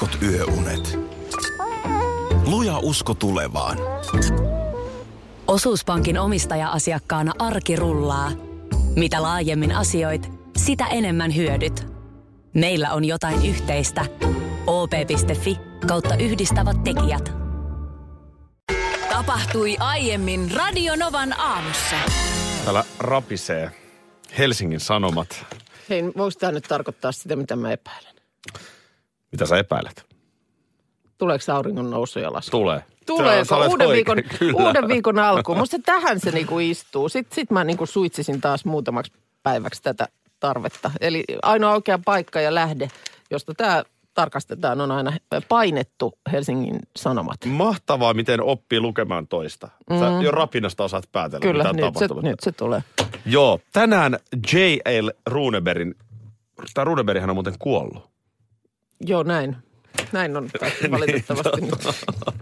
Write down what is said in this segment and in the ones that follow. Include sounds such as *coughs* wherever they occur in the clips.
heikot yöunet. Luja usko tulevaan. Osuuspankin omistaja-asiakkaana arki rullaa. Mitä laajemmin asioit, sitä enemmän hyödyt. Meillä on jotain yhteistä. op.fi kautta yhdistävät tekijät. Tapahtui aiemmin Radionovan aamussa. Täällä rapisee Helsingin Sanomat. Hei, voiko tämä nyt tarkoittaa sitä, mitä mä epäilen? Mitä sä epäilet? Tuleeko auringon nousu ja lasku? Tulee. Olet uuden, viikon, kyllä. uuden viikon alkuun? Musta tähän se niinku istuu. Sitten sit mä niinku suitsisin taas muutamaksi päiväksi tätä tarvetta. Eli ainoa oikea paikka ja lähde, josta tämä tarkastetaan, on aina painettu Helsingin Sanomat. Mahtavaa, miten oppii lukemaan toista. Sä jo rapinasta osaat päätellä, Mm. Kyllä, mitä nyt se, nyt se tulee. Joo, tänään J.L. Runebergin, tämä Runeberghan on muuten kuollut. Joo, näin. Näin on *laughs* päässyt Niin, valitettavasti nyt,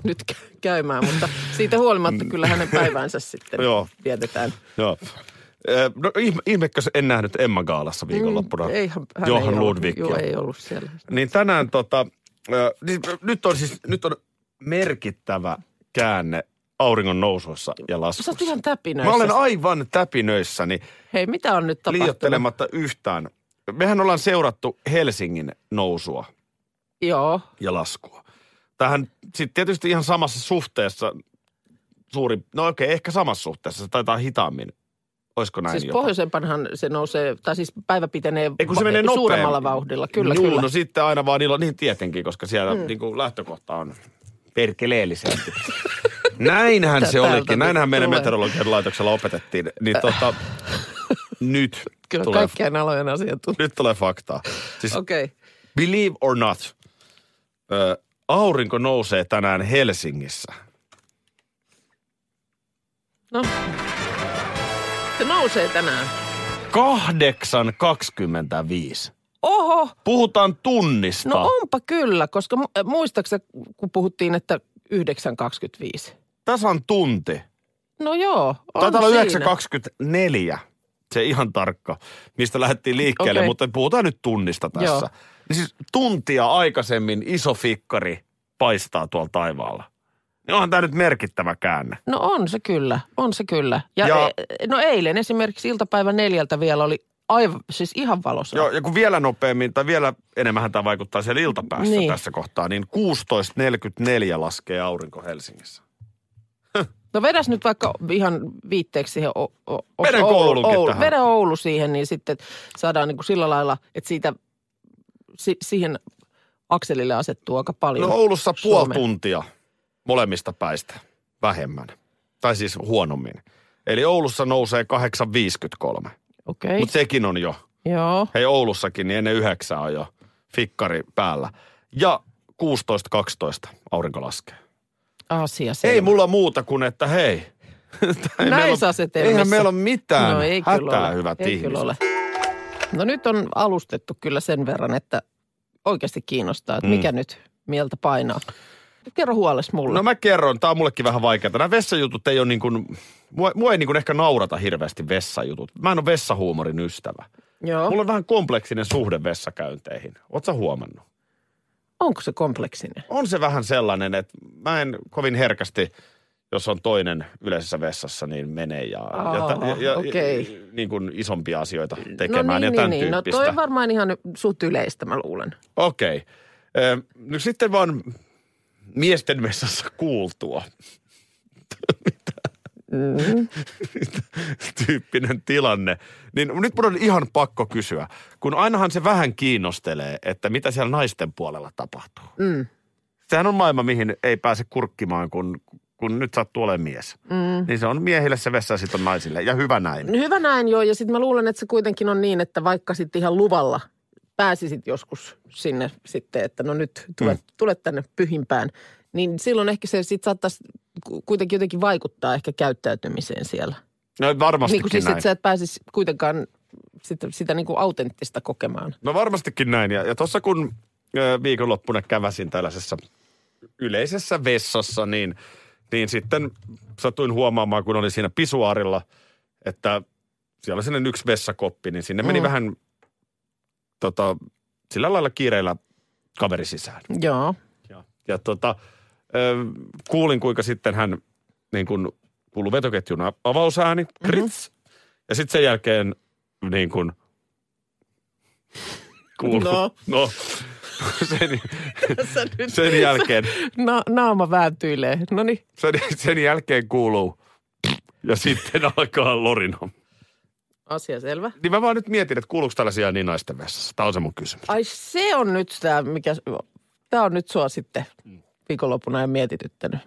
nyt kä- käymään, mutta siitä huolimatta kyllä hänen päivänsä sitten Joo. vietetään. Joo. No ihme, en nähnyt Emma Gaalassa viikonloppuna. Mm, Eihän, hän Johan ei ollut, Ludwigia. Joo, ei ollut siellä. Niin tänään tota, niin nyt on siis, nyt on merkittävä käänne auringon nousussa ja Sä laskussa. oot ihan täpinöissä. Mä olen aivan täpinöissäni, Hei, mitä on nyt tapahtunut? liiottelematta yhtään. Mehän ollaan seurattu Helsingin nousua Joo. ja laskua. Tähän sitten tietysti ihan samassa suhteessa suuri, no okei, ehkä samassa suhteessa, se taitaa hitaammin. Olisiko näin Siis jopa? pohjoisempanhan se nousee, tai siis päivä pitenee Ei, kun se menee nopeammin. suuremmalla vauhdilla. Kyllä, Juu, kyllä. no sitten aina vaan niillä niin tietenkin, koska siellä mm. niin kuin lähtökohta on perkeleellisesti. *laughs* Näinhän se Täältä olikin. Näinhän meidän tulee. meteorologian laitoksella opetettiin. Niin tota, *laughs* nyt, kyllä tulee, kaikkien alojen asiantuntija. nyt tulee faktaa. Siis Okei. Okay. believe or not, ö, aurinko nousee tänään Helsingissä. No. Se nousee tänään. 8.25. Oho, Puhutaan tunnista. no onpa kyllä, koska äh, muistaaksä, kun puhuttiin, että 9.25? Tasan tunti. No joo, on Taitaa olla siinä. 9.24, se ihan tarkka, mistä lähdettiin liikkeelle, Okei. mutta puhutaan nyt tunnista tässä. Joo. Niin siis tuntia aikaisemmin iso fikkari paistaa tuolla taivaalla. Niin onhan tämä nyt merkittävä käänne. No on se kyllä, on se kyllä. Ja, Ja- e, no eilen esimerkiksi iltapäivän neljältä vielä oli aivan, siis ihan valossa. Joo, ja kun vielä nopeammin tai vielä enemmän tämä vaikuttaa siellä iltapäässä Niin. tässä kohtaa, niin 16.44 laskee aurinko Helsingissä. No vedäs nyt vaikka ihan viitteeksi siihen o, o, o, Vedän Oulu, Oulu, tähän. Vedä Oulu siihen, niin sitten saadaan niin kuin sillä lailla, että siitä si, siihen akselille asettuu aika paljon. No Oulussa puoli tuntia molemmista päistä vähemmän. Tai siis huonommin. Eli Oulussa nousee 8.53. Okei, Mutta sekin on jo. joo. Hei Oulussakin, niin ennen yhdeksää on jo fikkari päällä. Ja 16.12 aurinko laskee. Asia selvä. Ei mulla muuta kuin, että hei. *laughs* Meillä ole- asetelmissa. Eihän meillä ole mitään no, ei hätää, ole. hyvät ei ihmiset. Kyllä ole. No nyt on alustettu kyllä sen verran, että oikeasti kiinnostaa, että Mm. mikä nyt mieltä painaa. Kerro huoles mulle. No mä kerron, tää on mullekin vähän vaikeaa. Nämä vessajutut ei ole niin kuin, mua, mua ei niin kuin ehkä naurata hirveästi vessajutut. Mä en ole vessahuumorin ystävä. Joo. Mulla on vähän kompleksinen suhde vessakäynteihin. Sä huomannut? Onko se kompleksinen? On se vähän sellainen, että mä en kovin herkästi, jos on toinen yleisessä vessassa, niin menee ja, Aa, ja, ja, okei. ja niin kuin isompia asioita no tekemään niin, ja tämän niin, niin. No tyyppistä. toi on varmaan ihan suht yleistä, mä luulen. Okei. Okay. No sitten vaan miesten vessassa kuultua. Mm. *laughs* tyyppinen tilanne. Niin nyt mun on ihan pakko kysyä, kun ainahan se vähän kiinnostelee, että mitä siellä naisten puolella tapahtuu. Mm. Sehän on maailma, mihin ei pääse kurkkimaan, kun, kun nyt sattuu olemaan mies. Mm. Niin se on miehille se vessa ja sitten on naisille. Ja hyvä näin. Hyvä näin joo, ja sitten mä luulen, että se kuitenkin on niin, että vaikka sitten ihan luvalla pääsisit joskus sinne sitten, että no nyt tulet, mm. tulet tänne pyhimpään, niin silloin ehkä se sitten saattaisi ku- kuitenkin jotenkin vaikuttaa ehkä käyttäytymiseen siellä. No varmastikin Niin kuin siis, näin. että sä et pääsisi kuitenkaan sitä, sitä niin kuin autenttista kokemaan. No varmastikin näin. Ja, ja tuossa kun viikonloppuna käväsin tällaisessa yleisessä vessassa, niin, niin sitten satuin huomaamaan, kun olin siinä pisuaarilla, että siellä oli sellainen yksi vessakoppi, niin sinne meni Mm. vähän tota, sillä lailla kiireellä kaveri sisään. Joo. Ja, ja tota, kuulin, kuinka sitten hän niin kuin kuului vetoketjun avausääni, krits. Ja sitten sen jälkeen niin kuin kuului, No. no *laughs* sen, nyt sen jälkeen, na- naama vääntyilee. No niin. sen, sen jälkeen kuuluu ja sitten *laughs* alkaa lorina. Asia selvä. Niin mä vaan nyt mietin, että kuuluuko tällaisia niin naisten vessassa. Tämä on se mun kysymys. Ai se on nyt tämä, mikä... Tämä on nyt sua sitten viikonloppuna ja mietityttänyt.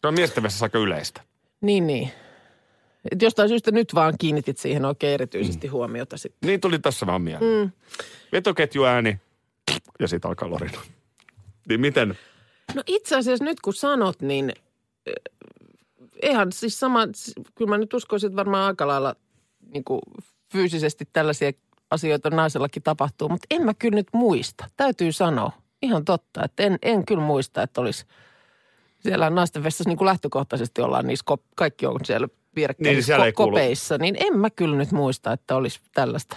Se on miesten vessassa aika yleistä. Niin, niin. Et jostain syystä nyt vaan kiinnitit siihen oikein erityisesti mm. huomiota sitten. Niin tuli tässä vaan mieleen. Mm. Vetoketjuääni ja sitten alkaa lorina. Niin miten, No itse asiassa nyt kun sanot, niin eh, eihän siis sama, kyllä mä nyt uskoisin, että varmaan aika lailla niin kuin fyysisesti tällaisia asioita naisellakin tapahtuu, mutta en mä kyllä nyt muista. Täytyy sanoa, ihan totta, että en, en kyllä muista, että olisi siellä naisten vessassa niin kuin lähtökohtaisesti ollaan niissä, kop, kaikki on siellä vierekkäin Niin, siellä kuulu. kopeissa, niin en mä kyllä nyt muista, että olisi tällaista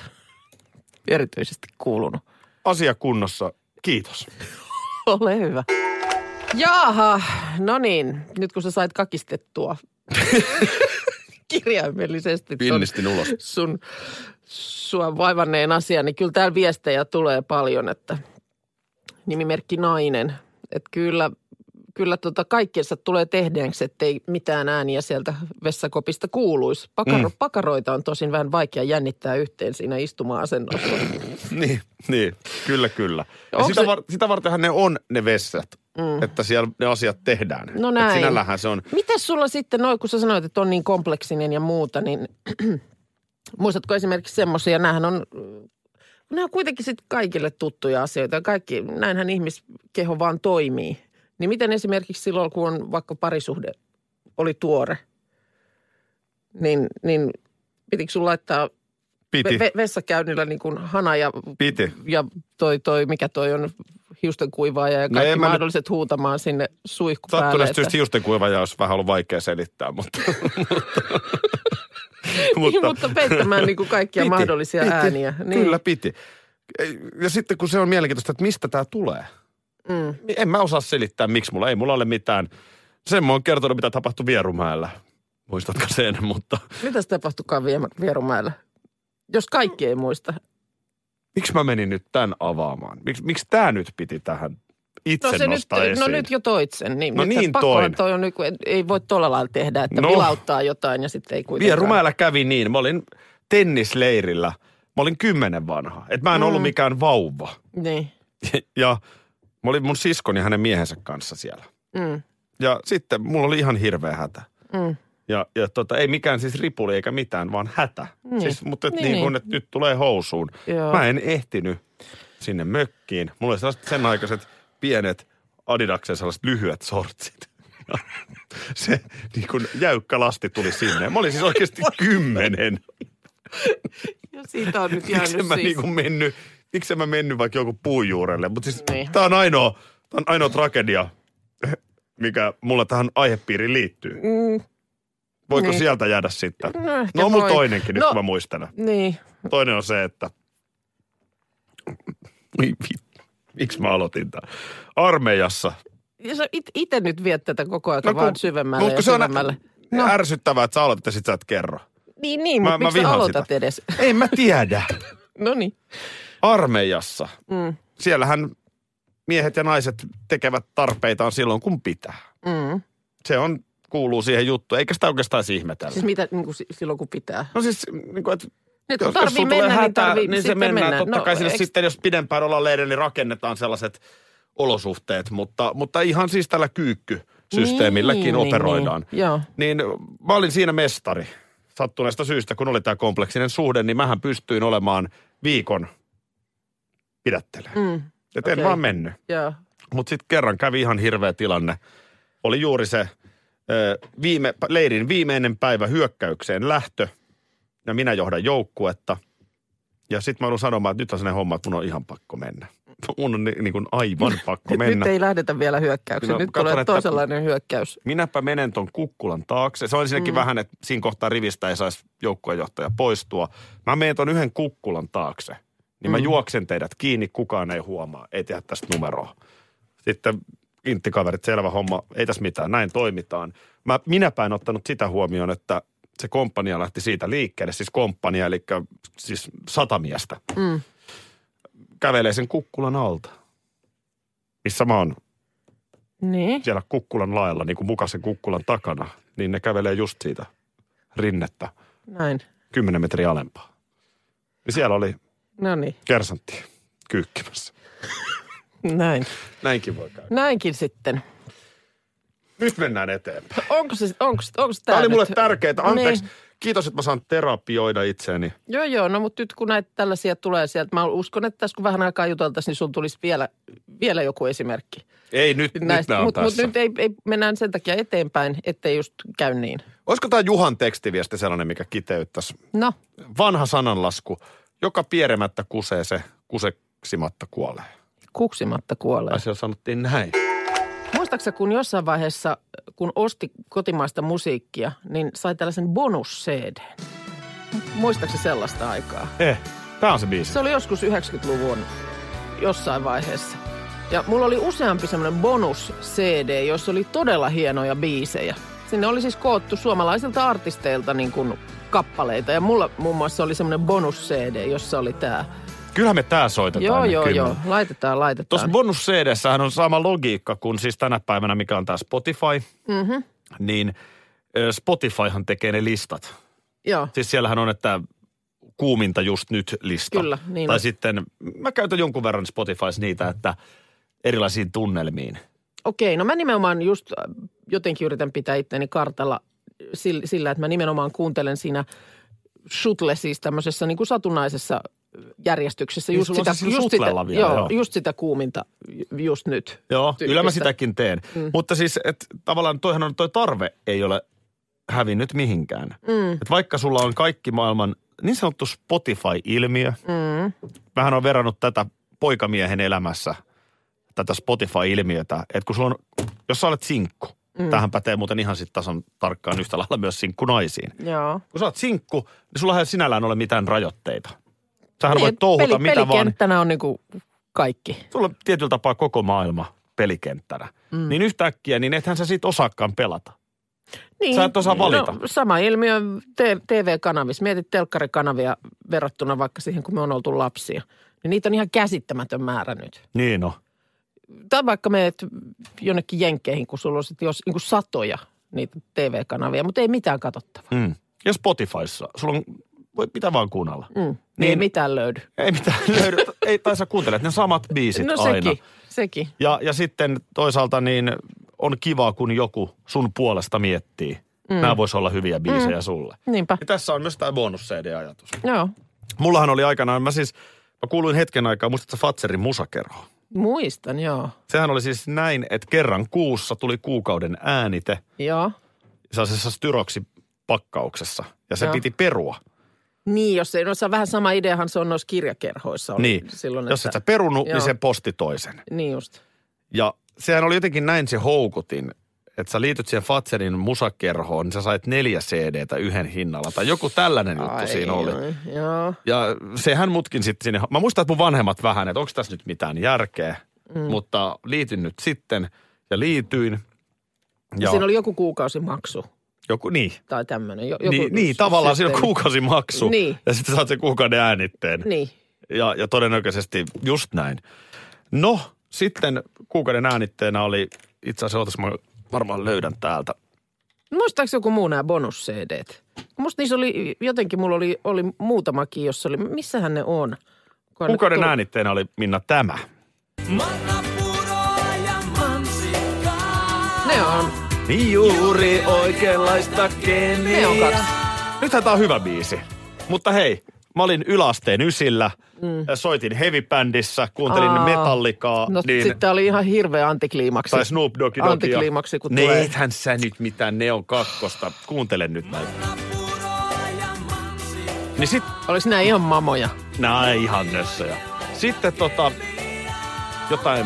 *laughs* erityisesti kuulunut. Asia kunnossa. Kiitos. *laughs* Ole hyvä. Jaaha, no niin. Nyt kun sä sait kakistettua *laughs* kirjaimellisesti Pinnistin ulos. sun sua vaivanneen asian, niin kyllä täällä viestejä tulee paljon, että nimimerkki nainen. Että kyllä, kyllä tota kaikkensa tulee tehdeeksi, ettei mitään ääniä sieltä vessakopista kuuluisi. Pakaro, mm. Pakaroita on tosin vähän vaikea jännittää yhteen siinä istuma-asennossa. *laughs* niin, niin, kyllä, kyllä. Ja sitä, se- var, sitä vartenhan ne on ne vessat, mm. että siellä ne asiat tehdään. No Et näin. sinällähän se on, Mites sulla sitten, noin kun sä sanoit, että on niin kompleksinen ja muuta, niin *clears throat* muistatko esimerkiksi semmoisia, näähän on, nämä on kuitenkin sitten kaikille tuttuja asioita. Kaikki, näinhän ihmiskeho vaan toimii. Niin miten esimerkiksi silloin, kun on vaikka parisuhde oli tuore, niin, niin pitikö sun laittaa piti, ve- vessakäynnillä niin kuin hana ja, piti. ja toi, toi, mikä toi on, hiusten kuivaaja ja No kaikki en mä nyt- mahdolliset huutamaan sinne suihku päälle. Sattuneesta että- hiusten kuivaja olisi vähän ollut vaikea selittää, mutta... *laughs* Niin, mutta peittämään niin kuin kaikkia Piti, mahdollisia piti. ääniä. Niin. Kyllä piti. Ja sitten kun se on mielenkiintoista, että mistä tämä tulee. Mm. Niin En mä osaa selittää, miksi mulla ei mulla ole mitään. Sen mä oon kertonut, mitä tapahtui Vierumäellä. Muistatko sen, *laughs* mutta Mitäs tapahtukaan Vie- Vierumäellä? Jos kaikki ei muista. miksi mä menin nyt tämän avaamaan? Miks, miksi tämä nyt piti tähän itse No, se nyt, nostaa esiin? no nyt jo toit sen. Niin, No niin toin. Toi on, ei voi tuolla lailla tehdä, että No. no. vilauttaa jotain ja sitten ei kuitenkaan. Vierumäellä kävi niin. Mä olin tennisleirillä. Mä olin kymmenen vanha. Et mä en mm. ollut mikään vauva. Niin. Ja mä olin mun siskon ja hänen miehensä kanssa siellä. Mm. Ja sitten mulla oli ihan hirveä hätä. Mm. Ja, ja tota, ei mikään siis ripuli eikä mitään, vaan hätä. Niin. Siis, mutta et Niin, niin, kun, niin. että nyt tulee housuun. Joo. Mä en ehtinyt sinne mökkiin. Mulla oli sellaiset sen aikaiset pienet Adidaksen sellaiset lyhyet sortsit. Ja Se niin kun jäykkä lasti tuli sinne. Mä olin siis oikeasti *laughs* kymmenen. Ja siitä on nyt jäänyt Miksi mä siis. niin kuin mennyt, miksi mä mennyt vaikka joku puun juurelle. Mutta siis Niin. tää on ainoa, tää on ainoa tragedia, mikä mulla tähän aihepiiriin liittyy. Mm, Voiko Niin. sieltä jäädä sitten? No, ehkä No on mulla toinenkin nyt, No. kun mä muistelen. niin. Toinen on se, että... Vi- Miksi mä aloitin tämän? Armeijassa. Ja sä it, itse nyt viet tätä koko ajan No no, kun- vaan syvemmälle mut ja kun se on syvemmälle. no. ärsyttävää, että sä aloitat ja sit sä et kerro. Niin, niin, Mä- mutta miksi sä aloitat sitä. edes? Ei mä tiedä. *laughs* No niin. Armeijassa. Mm, Siellähän miehet ja naiset tekevät tarpeitaan silloin, kun pitää. mm. Se on, kuuluu siihen juttuun, eikä sitä oikeastaan ihmetellä. Siis mitä niin kuin, si- silloin kun pitää? No siis, niin kuin, että Nyt jos, jos tarvii sulla mennä, tulee niin hätä, tarvii niin se mennään. mennä. Totta No, kai sinne eks- sitten, jos pidempään ollaan leirillä, niin rakennetaan sellaiset olosuhteet. Mutta, mutta ihan siis tällä kyykkysysteemilläkin Niin, operoidaan. Niin, joo. Niin mä olin siinä mestari sattuneesta syystä, kun oli tämä kompleksinen suhde, niin mähän pystyin olemaan viikon pidättele. Mm, Et en okei. vaan mennyt. Joo. Mutta sitten kerran kävi ihan hirveä tilanne. Oli juuri se ö, viime, leirin viimeinen päivä hyökkäykseen lähtö. Ja minä johdan joukkuetta. Ja sitten mä joudun sanomaan, että nyt on sellainen homma, että mun on ihan pakko mennä. *laughs* Mun on ni, niin kuin aivan pakko mennä. nyt ei lähdetä vielä hyökkäykseen. No, nyt katson, tulee toisenlainen hyökkäys. Minäpä menen ton kukkulan taakse. Se on ensinnäkin mm. vähän, että siinä kohtaa rivistä ei saisi joukkuejohtaja poistua. Mä menen ton yhden kukkulan taakse. Niin mä juoksen teidät kiinni, kukaan ei huomaa, ei tehdä tästä numeroa. Sitten inttikaverit, selvä homma, ei tässä mitään, näin toimitaan. Mä minäpä en ottanut sitä huomioon, että se komppania lähti siitä liikkeelle, siis komppania, eli siis sata miestä. Mm. Kävelee sen kukkulan alta, missä mä oon Niin. siellä kukkulan laella, niin kuin mukaisen kukkulan takana, niin ne kävelee just siitä rinnettä Näin. 10 metriä alempaa. Niin siellä oli No niin. kersantti kyykkimässä. *laughs* Näin. Näinkin voi käydä. Näinkin sitten. Nyt mennään eteenpäin. Onko se, onko, onko Tämä oli nyt- mulle tärkeää. Anteeksi. Niin. Kiitos, että mä saan terapioida itseäni. Joo, joo. No mutta nyt kun näitä tällaisia tulee sieltä, mä uskon, että tässä kun vähän aikaa juteltaisiin, niin sun tulisi vielä, vielä joku esimerkki. Ei, nyt, nyt Näistä, nämä on Mutta tässä. mut nyt ei, ei, mennään sen takia eteenpäin, ettei just käy niin. Olisiko tämä Juhan tekstiviesti sellainen, mikä kiteyttäisi? No, Vanha sananlasku. Joka pieremättä kusee se, kuseksimatta kuolee. kuksimatta kuolee. Asia sanottiin näin. Muistaaksä, kun jossain vaiheessa, kun osti kotimaista musiikkia, niin sai tällaisen bonus-CD. Muistaaksä sellaista aikaa? Eh, tämä on se biisi. Se oli joskus 90-luvun jossain vaiheessa. Ja mulla oli useampi semmoinen bonus-CD, jossa oli todella hienoja biisejä. Sinne oli siis koottu suomalaisilta artisteilta niin kuin kappaleita. Ja mulla muun muassa oli semmoinen bonus-CD, jossa oli tämä. Kyllähän me tää soitetaan. Joo, joo, kyllä. joo. Laitetaan, laitetaan. Tuossa bonus cd on sama logiikka kuin siis tänä päivänä, mikä on tämä Spotify. mm-hmm. Niin Spotifyhan tekee ne listat. Joo, Siis siellähän on, että kuuminta just nyt lista. Kyllä, niin Tai on. sitten, mä käytän jonkun verran Spotifys niitä, että erilaisiin tunnelmiin. okei. No mä nimenomaan just äh, jotenkin yritän pitää itteni kartalla sillä, että mä nimenomaan kuuntelen siinä shutle siis tämmöisessä niin kuin satunnaisessa järjestyksessä. Just on sitä, sillä just, sitä, vielä, joo, joo. just sitä kuuminta ju- just nyt. Joo, tyyppistä. kyllä mä sitäkin teen. Mm. Mutta siis, että tavallaan toihan on, toi tarve ei ole hävinnyt mihinkään. Mm. Et vaikka sulla on kaikki maailman niin sanottu Spotify-ilmiö, Mm. Mähän on verrannut tätä poikamiehen elämässä, tätä Spotify-ilmiötä, että kun sulla on, jos sä olet sinkku, mm. tähän pätee muuten ihan sitten tasan tarkkaan yhtä lailla myös sinkku naisiin. Joo. Kun sä oot sinkku, niin sulla ei sinällään ole mitään rajoitteita. Sähän Niin, voit touhuta peli, mitä vaan. pelikenttänä on niin kuin kaikki. Sulla on tietyllä tapaa koko maailma pelikenttänä. Mm. Niin yhtäkkiä, niin ethän sä sit osaakaan pelata. Niin, Sä et osaa valita. No, sama ilmiö TV-kanavissa. Mietit telkkarikanavia verrattuna vaikka siihen, kun me on oltu lapsia. Niin niitä on ihan käsittämätön määrä nyt. Niin no. Tai vaikka meet jonnekin jenkkeihin, kun sulla on sitten jos, niin satoja niitä TV-kanavia, mutta ei mitään katsottavaa. Mm. Ja Spotifyssa, sulla on, voi mitä vaan kuunnella. Mm. Niin. Ei mitään löydy. Ei mitään *laughs* löydy. ei, tai sä kuuntelet ne samat biisit No aina. sekin, sekin. Ja, ja sitten toisaalta niin on kiva, kun joku sun puolesta miettii. Mm. Nämä voisi olla hyviä biisejä mm. sulle. Niinpä. Ja tässä on myös tämä bonus CD-ajatus. Joo. Mullahan oli aikanaan, mä siis, mä kuuluin hetken aikaa, muistatko Fatserin musakerho? Muistan, joo. Sehän oli siis näin, että kerran kuussa tuli kuukauden äänite Joo. sellaisessa styroksi pakkauksessa. Ja se Joo. piti perua. Niin, jos ei, no se on vähän sama ideahan se on noissa kirjakerhoissa. Niin, silloin, jos et että, sä perunut, Joo. niin se posti toisen. Niin just. Ja sehän oli jotenkin näin se houkutin, että sä liityt siihen Fatserin musakerhoon, niin sä sait neljä CDtä yhden hinnalla. Tai joku tällainen juttu Ai, siinä oli. ai, Joo. Ja sehän mutkin sitten sinne, mä muistan, että mun vanhemmat vähän, että onko tässä nyt mitään järkeä. Mm. Mutta liityn nyt sitten ja liityin. Ja. Siinä oli joku kuukausimaksu joku, niin, tai tämmöinen. Jo, joku niin, niin, tavallaan siinä on kuukausimaksu. Niin. Ja sitten saat sen kuukauden äänitteen. Niin. Ja, ja todennäköisesti just näin. No, sitten kuukauden äänitteenä oli, itse asiassa ootas, mä varmaan löydän täältä. Muistaako joku muu nämä bonus cd Musta niissä oli, jotenkin mulla oli, oli muutamakin, jossa oli, missähän ne on? Ne Kuukauden tuli- äänitteenä oli Minna tämä. Ne on, Niin juuri oikeanlaista kemiä. ne on kaksi. Nythän tää on hyvä biisi. Mutta hei, mä olin yläasteen ysillä, mm. soitin heavy-bändissä, kuuntelin Aa. metallikaa. No niin, sitten oli ihan hirveä antikliimaksi. tai Snoop Doggy. Antikliimaksi, kun ne tulee. ethän sä nyt mitään Neon kakkosta. Kuuntele nyt näitä. Niin sit, Olis nää ihan mamoja. nää ihan nössöjä. Sitten tota, jotain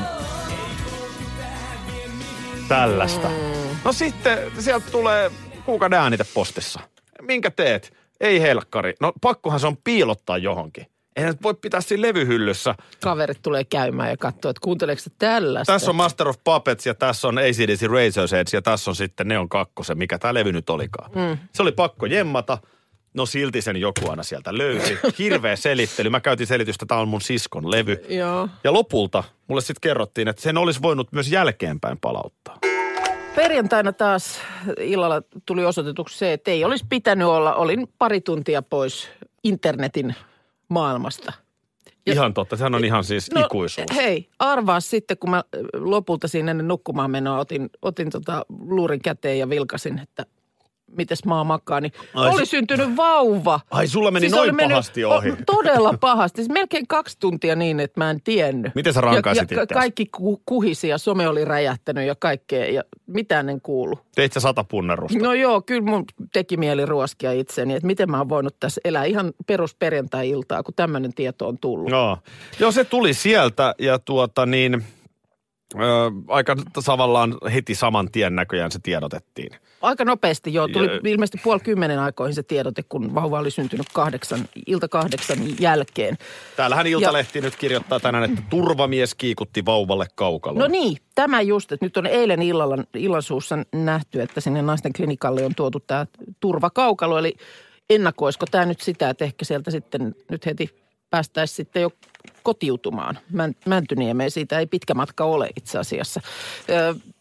tällaista. No sitten sieltä tulee kuukauden äänite postissa. Minkä teet? Ei helkkari. No pakkohan se on piilottaa johonkin. eihän nyt voi pitää siinä levyhyllyssä. Kaverit tulee käymään ja katsoo, että kuunteleeko se tällaista. Tässä on Master of Puppets ja tässä on ACDC Razor's Edge ja tässä on sitten Neon kakkosen, mikä tämä levy nyt olikaan. Mm. Se oli pakko jemmata. No silti sen joku aina sieltä löysi. *laughs* Hirveä selittely. Mä käytin selitystä, tämä on mun siskon levy. Joo. Ja lopulta mulle sitten kerrottiin, että sen olisi voinut myös jälkeenpäin palauttaa. Perjantaina taas illalla tuli osoitetuksi se, että ei olisi pitänyt olla. Olin pari tuntia pois internetin maailmasta. Ja- Ihan totta, sehän on ihan siis no, ikuisuus. Hei, arvaa sitten, kun mä lopulta siinä ennen nukkumaan menoa otin, otin tota luurin käteen ja vilkasin, että mites maa makaa, niin Ai oli se- syntynyt vauva. Ai, sulla meni oli noin pahasti ohi. o- Todella *laughs* pahasti. Siis melkein kaksi tuntia niin, että mä en tiennyt. Miten sä ja, rankaisit ja itseäsi? kaikki ku, kuhisi ja some oli räjähtänyt ja kaikkea ja mitään en kuulu. Teit sä sata punnerusta? No joo, kyllä mun teki mieli ruoskia itseäni, että miten mä oon voinut tässä elää ihan perusperjantai-iltaa, kun tämmöinen tieto on tullut. Joo. Joo, se tuli sieltä ja tuota niin, ö, aika tavallaan heti saman tien näköjään se tiedotettiin. Aika nopeasti joo, tuli Ja- ilmeisesti puoli kymmenen aikoihin se tiedote, kun vauva oli syntynyt kahdeksan, ilta kahdeksan jälkeen. Täällähän Iltalehti nyt kirjoittaa tänään, että turvamies kiikutti vauvalle kaukaloon. No niin, tämä just, että nyt on eilen illalla, illansuussa nähty, että sinne naisten klinikalle on tuotu tämä turvakaukalo. Eli ennakoisiko tämä nyt sitä, että ehkä sieltä sitten nyt heti päästäisiin sitten jo kotiutumaan Män- Mäntyniemeen. Siitä ei pitkä matka ole itse asiassa.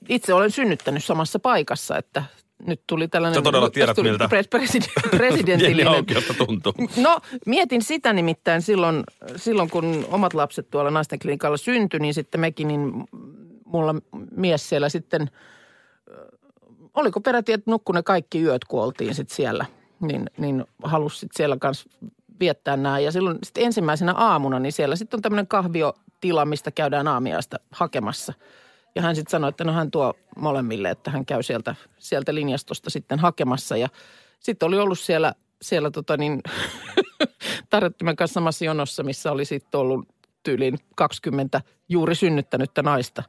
Itse olen synnyttänyt samassa paikassa, että nyt tuli tällainen... Sä todella tiedät, tuli miltä *laughs* presidentillinen tuntuu. No mietin sitä nimittäin silloin, silloin, kun omat lapset tuolla naisten klinikalla syntyi, niin sitten mekin, niin mulla mies siellä sitten, oliko peräti, että nukkui ne kaikki yöt, kun oltiin sitten siellä, niin, niin halusi sitten siellä kanssa viettää nämä. Ja silloin sitten ensimmäisenä aamuna, niin siellä sitten on tämmöinen kahviotila, mistä käydään aamiaista hakemassa. Ja hän sitten sanoi, että no hän tuo molemmille, että hän käy sieltä, sieltä linjastosta sitten hakemassa. Ja sitten oli ollut siellä, siellä tota niin, *laughs* tarjottimen kanssa samassa jonossa, missä oli sitten ollut tyyliin 20 juuri synnyttänyttä naista.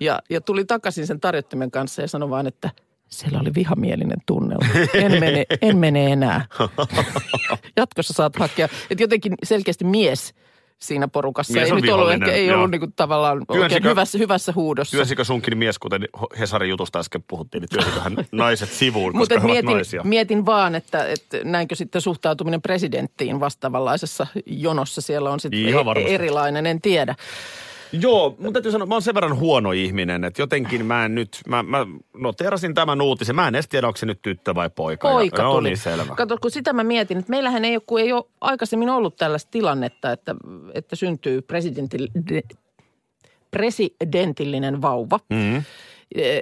Ja, ja tuli takaisin sen tarjottimen kanssa ja sanoi vaan, että siellä oli vihamielinen tunnelma. En mene, en mene enää. *laughs* Jatkossa saat hakea. Että jotenkin selkeästi mies siinä porukassa Mies ei nyt ollut, ehkä, ei joo. ollut niinku tavallaan Työnsikö- hyvässä, hyvässä huudossa. Työsikö sunkin mies, kuten Hesarin jutusta äsken puhuttiin, niin työsikö hän *laughs* naiset sivuun, Mutta koska he mietin, naisia? mietin vaan, että, että näinkö sitten suhtautuminen presidenttiin vastaavanlaisessa jonossa siellä on sitten erilainen, en tiedä. Joo, mun täytyy sanoa, mä oon sen verran huono ihminen, että jotenkin mä en nyt, mä, mä noterasin tämän uutisen. Mä en edes tiedä, onko se nyt tyttö vai poika. Poika ja, no tuli. niin, selvä. Kato, kun sitä mä mietin, että meillähän ei ole, kun ei ole aikaisemmin ollut tällaista tilannetta, että, että syntyy presidentil, presidentillinen vauva. Mm-hmm.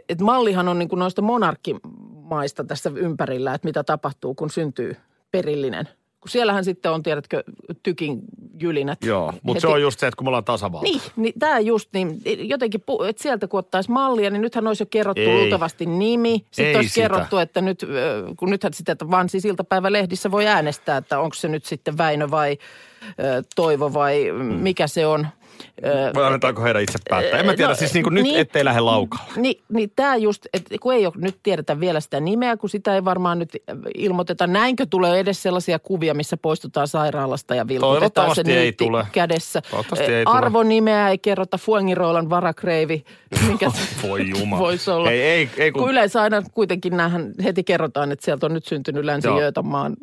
Et mallihan on niin kuin noista monarkkimaista tässä ympärillä, että mitä tapahtuu, kun syntyy perillinen. Kun siellähän sitten on, tiedätkö, tykin jylinät. Joo, mutta se on just se, että kun me ollaan tasavalta. Niin, niin tämä just niin, jotenkin, pu- että sieltä kun ottaisi mallia, niin nythän olisi jo kerrottu Ei. luultavasti nimi. Sitten Ei olisi sitä. kerrottu, että nyt, kun nythän sitä että vaan siis iltapäivälehdissä voi äänestää, että onko se nyt sitten Väinö vai Toivo vai mikä se on. Vai annetaanko heidän itse päättää? En mä tiedä, No, siis niin kuin nyt niin. ettei lähde laukalla. Niin, niin tämä just, että kun ei ole nyt tiedetä vielä sitä nimeä, kun sitä ei varmaan nyt ilmoiteta. Näinkö tulee edes sellaisia kuvia, missä poistutaan sairaalasta ja vilkutetaan se ei tule. kädessä. Ei tule. Arvonimeä ei kerrota Fuengiroilan varakreivi, *laughs* mikä se Voi jumala. voisi olla. Ei, ei, ei kun, kun yleensä aina kuitenkin näähän heti kerrotaan, että sieltä on nyt syntynyt Länsi-Götamaan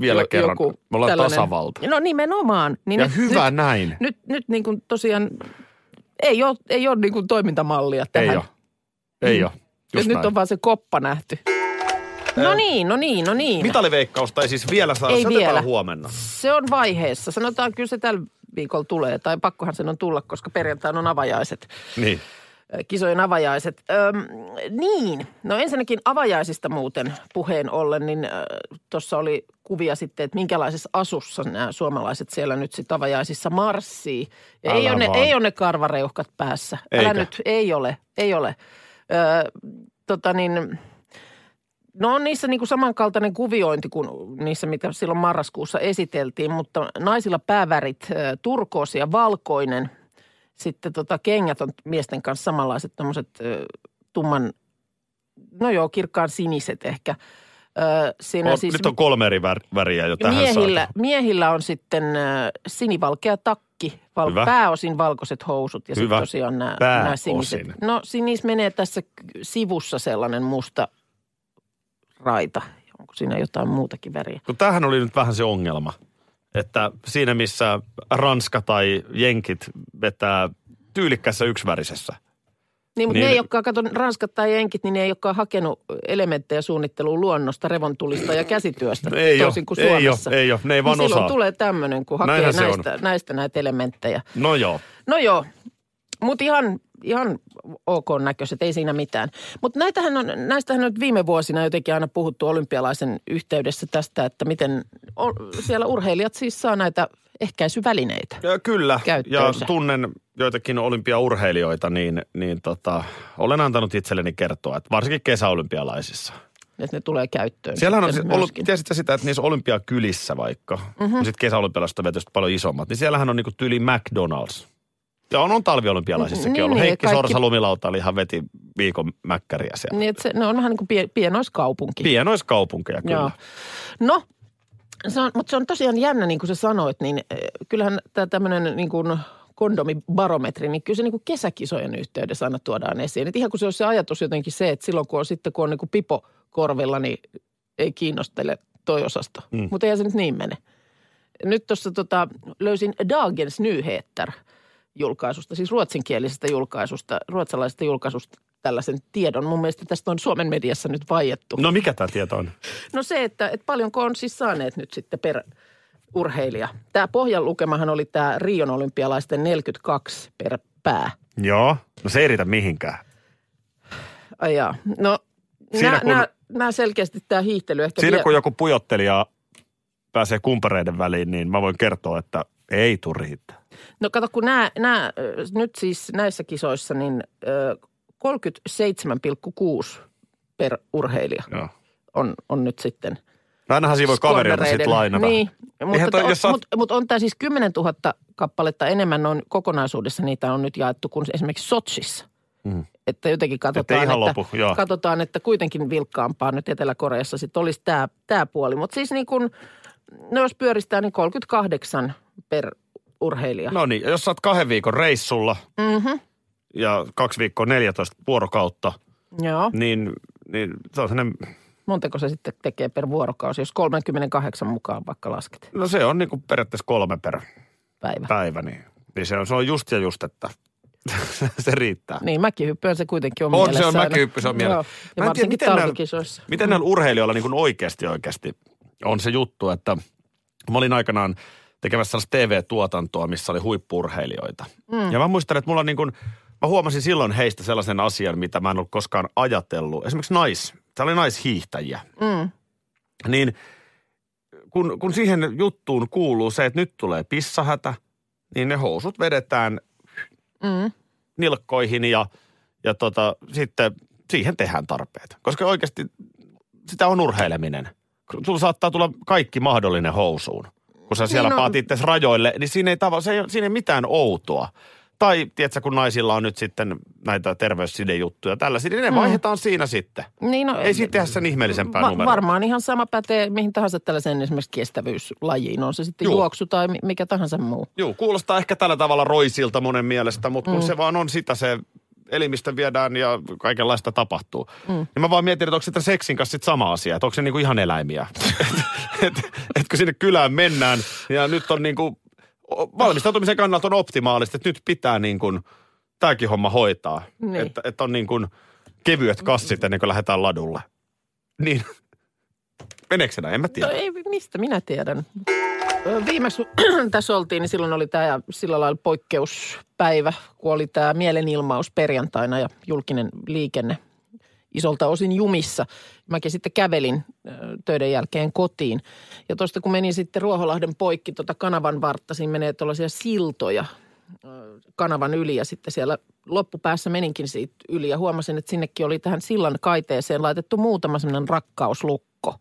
vielä jo- kerran. joku me ollaan tällainen- tasavalta. No nimenomaan. Niin Ja nyt, hyvä nyt, näin. Nyt, nyt niin kuin tosiaan ei ole, ei ole niin kuin toimintamallia tähän. Ei ole. Ei ole. Nyt, Just nyt näin. on vaan se koppa nähty. No niin, no niin, no niin. Mitaliveikkausta ei siis vielä saa. Ei se vielä. huomenna. Se on vaiheessa. Sanotaan kyllä se tällä viikolla tulee, tai pakkohan sen on tulla, koska perjantaina on avajaiset. Niin. Kisojen avajaiset. Öm, niin, no ensinnäkin avajaisista muuten puheen ollen, niin tuossa oli kuvia sitten, että minkälaisessa asussa nämä suomalaiset siellä nyt sitten avajaisissa marssii. Ja ei Älä ole, ne, ei ole ne karvareuhkat päässä. Älä Eikä? nyt, ei ole, ei ole. Ö, tota niin, No on niissä niin kuin samankaltainen kuviointi kuin niissä, mitä silloin marraskuussa esiteltiin, mutta naisilla päävärit turkoosi ja valkoinen. Sitten tota, kengät on miesten kanssa samanlaiset tämmöiset tumman, no joo, kirkkaan siniset ehkä. Ö, siinä On, siis nyt on kolme eri vär, väriä jo tähän miehillä, saakka. miehillä on sitten ö, sinivalkea takki, val, Hyvä. pääosin valkoiset housut ja sitten tosiaan nämä, nämä siniset. No si- niissä menee tässä sivussa sellainen musta raita. Onko siinä jotain muutakin väriä? Kun tämähän oli nyt vähän se ongelma, että siinä missä Ranska tai Jenkit vetää tyylikkässä yksivärisessä. Niin, mutta Niin- ne, jotka katon Ranskat tai Jenkit, niin ne ei olekaan hakenut elementtejä suunnitteluun luonnosta, revontulista ja käsityöstä, *coughs* Ei toisin kuin ei Suomessa. ei oo, ne ei vaan niin silloin osaa. tulee tämmöinen, kun hakee Näinhän näistä, näistä näitä elementtejä. No joo. No joo, mutta ihan, ihan ok näköiset, ei siinä mitään. Mutta näitähän on, näistähän on nyt viime vuosina jotenkin aina puhuttu olympialaisen yhteydessä tästä, että miten o, siellä urheilijat siis saa näitä ehkäisyvälineitä. Ja kyllä, ja Käyttöönsä. tunnen joitakin olympiaurheilijoita, niin, niin tota, olen antanut itselleni kertoa, että varsinkin kesäolympialaisissa. Että ne tulee käyttöön. Siellähän on siis ollut, myöskin. tiesitkö sitä, että niissä olympiakylissä vaikka, Mhm. mm-hmm. sitten kesäolympialaiset on paljon isommat, niin siellähän on niinku tyyli McDonald's. Ja on, on talviolympialaisissakin Niin, ollut. niin, Heikki kaikki- Sorsa lumilautalihan veti viikon mäkkäriä siellä. Niin, se, ne on vähän niin kuin pie, pienoiskaupunki. Pienoiskaupunkeja kyllä. Joo. No, se on, mutta se on tosiaan jännä, niin kuin sä sanoit, niin eh, kyllähän tämä tämmöinen niin kuin kondomibarometri, niin kyllä se niin kuin kesäkisojen yhteydessä aina tuodaan esiin. Et ihan kun se on se ajatus jotenkin se, että silloin kun on sitten, kun on niin kuin pipo korvilla, niin ei kiinnostele toi osasto. Mm. Mutta eihän se nyt niin mene. Nyt tuossa tota, löysin Dagens Nyheter julkaisusta, siis ruotsinkielisestä julkaisusta, ruotsalaisesta julkaisusta tällaisen tiedon. Mun mielestä tästä on Suomen mediassa nyt vaiettu. No mikä tämä tieto on? No se, että, että paljonko on siis saaneet nyt sitten per urheilija. Tämä pohjan lukemahan oli tämä Rion olympialaisten 42 per pää. Joo, no se ei riitä mihinkään. Ai jaa. No Siinä nämä, kun- nämä, nämä selkeästi tämä hiihtely ehkä Siinä vie- kun joku pujottelija pääsee kumpareiden väliin, niin mä voin kertoa, että ei tule riittää. No kato, kun nämä, nämä nyt siis näissä kisoissa niin ö, 37,6 per urheilija Joo. on, on nyt sitten No ainahan siinä voi kaverilta sitten lainata. Niin, mutta, toi, on, jos sä oot- mutta, mutta on tämä siis 10 000 kappaletta enemmän on kokonaisuudessa niitä on nyt jaettu kuin esimerkiksi Sotsissa. Mm. Että jotenkin katsotaan, että, lopu, joo. katsotaan, että kuitenkin vilkkaampaa nyt Etelä-Koreassa sitten olisi tämä, tämä puoli. Mutta siis niin kuin, no jos pyöristää, niin 38 per urheilija. No niin, jos sä oot kahden viikon reissulla Mm-hmm. ja kaksi viikkoa 14 vuorokautta, Joo. niin, niin se on sellainen, Montako se sitten tekee per vuorokausi, jos 38 mukaan vaikka lasket no se on niin kuin periaatteessa kolme per päivä. päivä, niin, niin se, on, se on just ja just, että *laughs* se riittää. Niin, mäkihyppyön se kuitenkin on On, se mielessä on mäkihyppy, se on mielessä. Joo. Mä en tiedä, miten näillä-. Miten näillä urheilijoilla niin kuin oikeasti oikeasti on se juttu, että mä olin aikanaan tekemässä sellaista TV-tuotantoa, missä oli huippurheilijoita. Mm. Ja mä muistan, että mulla niin kuin, mä huomasin silloin heistä sellaisen asian, mitä mä en ollut koskaan ajatellut. Esimerkiksi nais, täällä oli naishiihtäjiä. Mm. Niin kun, kun siihen juttuun kuuluu se, että nyt tulee pissahätä, niin ne housut vedetään Mm. nilkkoihin ja, ja tota, sitten siihen tehdään tarpeet. Koska oikeasti sitä on urheileminen. Sulla saattaa tulla kaikki mahdollinen housuun. Kun sä siellä Niin niin on. paat itse rajoille, niin siinä ei, tava, se ei, siinä ei mitään outoa. Tai tiedätkö, kun naisilla on nyt sitten näitä terveyssidejuttuja tällaisia, niin ne mm. vaihdetaan siinä sitten. Niin, no, Ei siitä tehdä sen ihmeellisempää Va- numeroa. varmaan ihan sama pätee mihin tahansa tällaiseen esimerkiksi kestävyyslajiin. On se sitten Juu. juoksu tai mi- mikä tahansa muu. Joo, kuulostaa ehkä tällä tavalla roisilta monen mielestä, mutta kun mm. se vaan on sitä, se elimistö viedään ja kaikenlaista tapahtuu. Mm. Ja mä vaan mietin, että onko sitten seksin kanssa sit sama asia, että onko se niinku ihan eläimiä. että *laughs* et, et, kun sinne kylään mennään ja nyt on niinku, valmistautumisen kannalta on optimaalista, että nyt pitää niinku tämäkin homma hoitaa. Niin. Että, että on niinku kevyet kassit ennen kuin lähdetään ladulle. Niin, meneekö se näin? En mä No tiedä. ei, mistä minä tiedän. Viimeksi *clears throat* tässä oltiin, niin silloin oli tämä sillä lailla poikkeuspäivä, kun oli tämä mielenilmaus perjantaina ja julkinen liikenne isolta osin jumissa. Mäkin sitten kävelin töiden jälkeen kotiin. Ja tuosta kun menin sitten Ruoholahden poikki tuota kanavan vartta, siinä menee tuollaisia siltoja kanavan yli ja sitten siellä loppupäässä meninkin siitä yli ja huomasin, että sinnekin oli tähän sillan kaiteeseen laitettu muutama semmoinen rakkauslukko.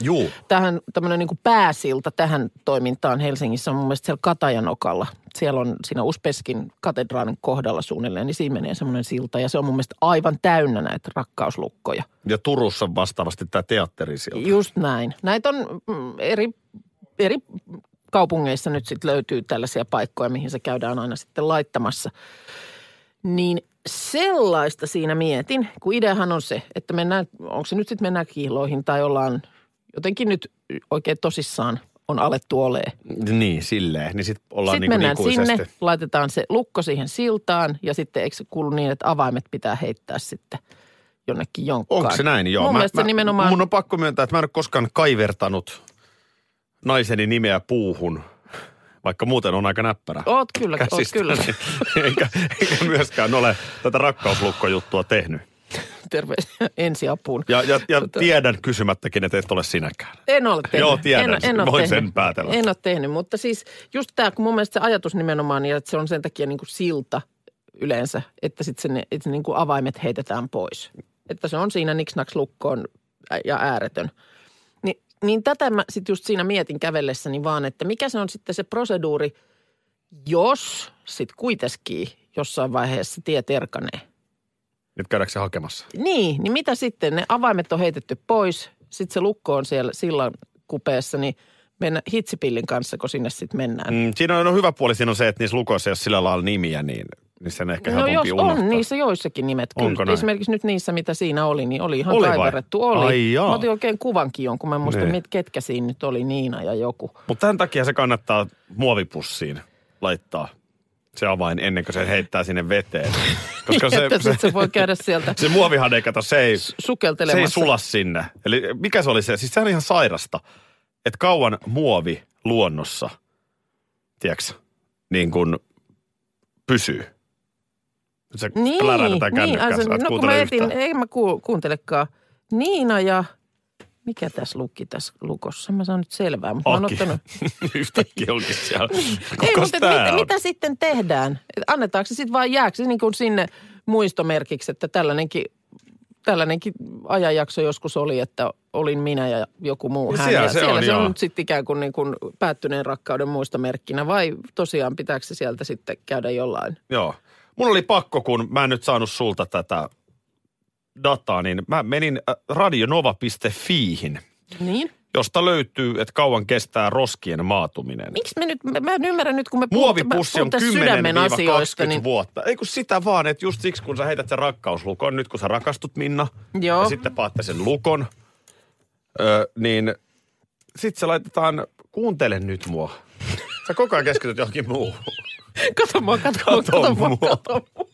Juu. Tähän tämmöinen niin pääsilta tähän toimintaan Helsingissä on mun mielestä siellä Katajanokalla. Siellä on siinä Uspeskin katedraalin kohdalla suunnilleen, niin siinä menee semmoinen silta. Ja se on mun mielestä aivan täynnä näitä rakkauslukkoja. Ja Turussa vastaavasti tämä teatterisilta. Just näin. Näitä on mm, eri, eri kaupungeissa nyt sitten löytyy tällaisia paikkoja, mihin se käydään aina sitten laittamassa. Niin sellaista siinä mietin, kun ideahan on se, että mennään, onko se nyt sitten mennään kiiloihin tai ollaan jotenkin nyt oikein tosissaan on alettu olee. Niin, silleen. Niin sitten ollaan Sitten niin kuin mennään ikuisesti. sinne, laitetaan se lukko siihen siltaan ja sitten eikö se kuulu niin, että avaimet pitää heittää sitten jonnekin jonkkaan. Onko se näin? Joo. Mun mielestä se nimenomaan... Mun on pakko myöntää, että mä en ole koskaan kaivertanut naiseni nimeä puuhun, vaikka muuten on aika näppärä. Oot kyllä, oot käsistä, kyllä. niin *laughs* eikä, eikä myöskään ole tätä rakkauslukko-juttua tehnyt. *laughs* Terveisiä ensiapuun. Ja, ja, ja Tota- tiedän kysymättäkin, että et ole sinäkään. En ole tehnyt. Joo, tiedän. En, en ole Voin tehnyt. sen päätellä. En ole tehnyt, mutta siis just tämä, kun mun mielestä se ajatus nimenomaan, niin että se on sen takia niin kuin silta yleensä, että sitten se, että niin kuin avaimet heitetään pois. Että se on siinä niksnaks lukkoon ja ääretön. Ni, niin tätä mä sitten just siinä mietin kävellessäni vaan, että mikä se on sitten se proseduuri, jos sitten kuitenkin jossain vaiheessa tie terkanee. Nyt käydäänkö se hakemassa? Niin, niin mitä sitten? Ne avaimet on heitetty pois, sitten se lukko on siellä sillan kupeessa, niin mennä hitsipillin kanssa, kun sinne sitten mennään. Mm, siinä on no, hyvä puoli siinä on se, että niissä lukoissa ole sillä lailla nimiä, niin, niin sen ehkä No jos unohtaa. on niissä joissakin nimet, Onko kyllä. näin? Esimerkiksi nyt niissä, mitä siinä oli, niin oli ihan Oli vai? kaiverrettu. Oli. Ai jaa. Mä otin oikein kuvankin jonkun, mä en muista, Niin. mit, ketkä siinä nyt oli, Niina ja joku. Mutta tämän takia se kannattaa muovipussiin laittaa se avain ennen kuin se heittää sinne veteen. Koska *laughs* se, että se, se voi käydä *laughs* sieltä se muovihade, kato, se ei, se ei sula sinne. Eli mikä se oli se? Siis se on ihan sairasta, että kauan muovi luonnossa, tiedätkö, niin kuin pysyy. Se Niin, plärähdetään niin. kännykkään, et no kun mä etin, ei mä ku, kuuntelekaan. Niina ja, mikä tässä luki tässä lukossa? Mä saan nyt selvää, mutta mä oon Aki. ottanut. *laughs* Yhtäkkiä onkin siellä. Ei, mutta mitä, on? mitä sitten tehdään? Et Annetaanko se sitten vaan jääkö se niin kuin sinne muistomerkiksi, että tällainenkin, tällainenkin ajanjakso joskus oli, että olin minä ja joku muu Ja hän. siellä ja se siellä on, se on joo. nyt sitten ikään kuin, niin kuin päättyneen rakkauden muistomerkkinä vai tosiaan pitääkö se sieltä sitten käydä jollain? Joo. Mun oli pakko, kun mä en nyt saanut sulta tätä dataa, niin mä menin äh, radionova.fiihin, Niin? josta löytyy, että kauan kestää roskien maatuminen. Miksi me nyt, mä, en ymmärrä nyt, kun me Muovipussi on puhutaan sydämen 10-20 asioista, niin vuotta. Ei kun sitä vaan, että just siksi kun sä heität sen rakkauslukon, nyt kun sä rakastut Minna, Joo. ja sitten paatte sen lukon, ö, niin sitten se laitetaan, kuuntele nyt mua. Sä koko ajan keskityt johonkin muuhun. kato mua, kato mua, Kato kato mua, mua. kato mua.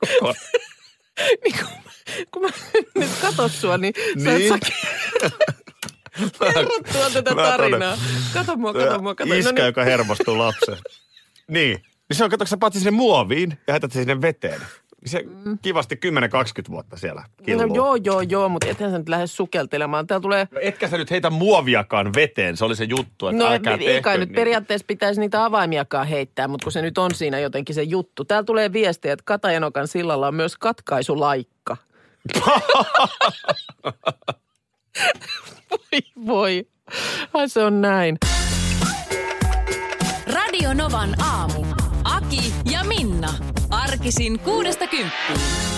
Koko ajan. *laughs* Niin kun, kun mä nyt katot sua, niin, sä et Niin. saa *laughs* kerrottua tätä Mä tarinaa. Kato mua, kato mua, kato. Iskä, No niin, joka hermostuu lapseen. *laughs* niin. Niin se on, katso, sä paatsi sinne muoviin ja heität sinne veteen. Niin se kivasti 10-20 vuutta siellä killuu. no joo, joo, joo, mutta ethän sä nyt lähde sukeltelemaan. Täällä tulee... No Etkä sä nyt heitä muoviakaan veteen, se oli se juttu, että No älkää ei tehkö kai nyt niin. periaatteessa pitäisi niitä avaimiakaan heittää, mutta kun se nyt on siinä jotenkin se juttu. Täällä tulee viestiä, että Katajanokan sillalla on myös katkaisulaikka. Voi voi. Ai se on näin. Radio Novan aamu. Aki ja Minna. Arkisin kuudesta kymppiin.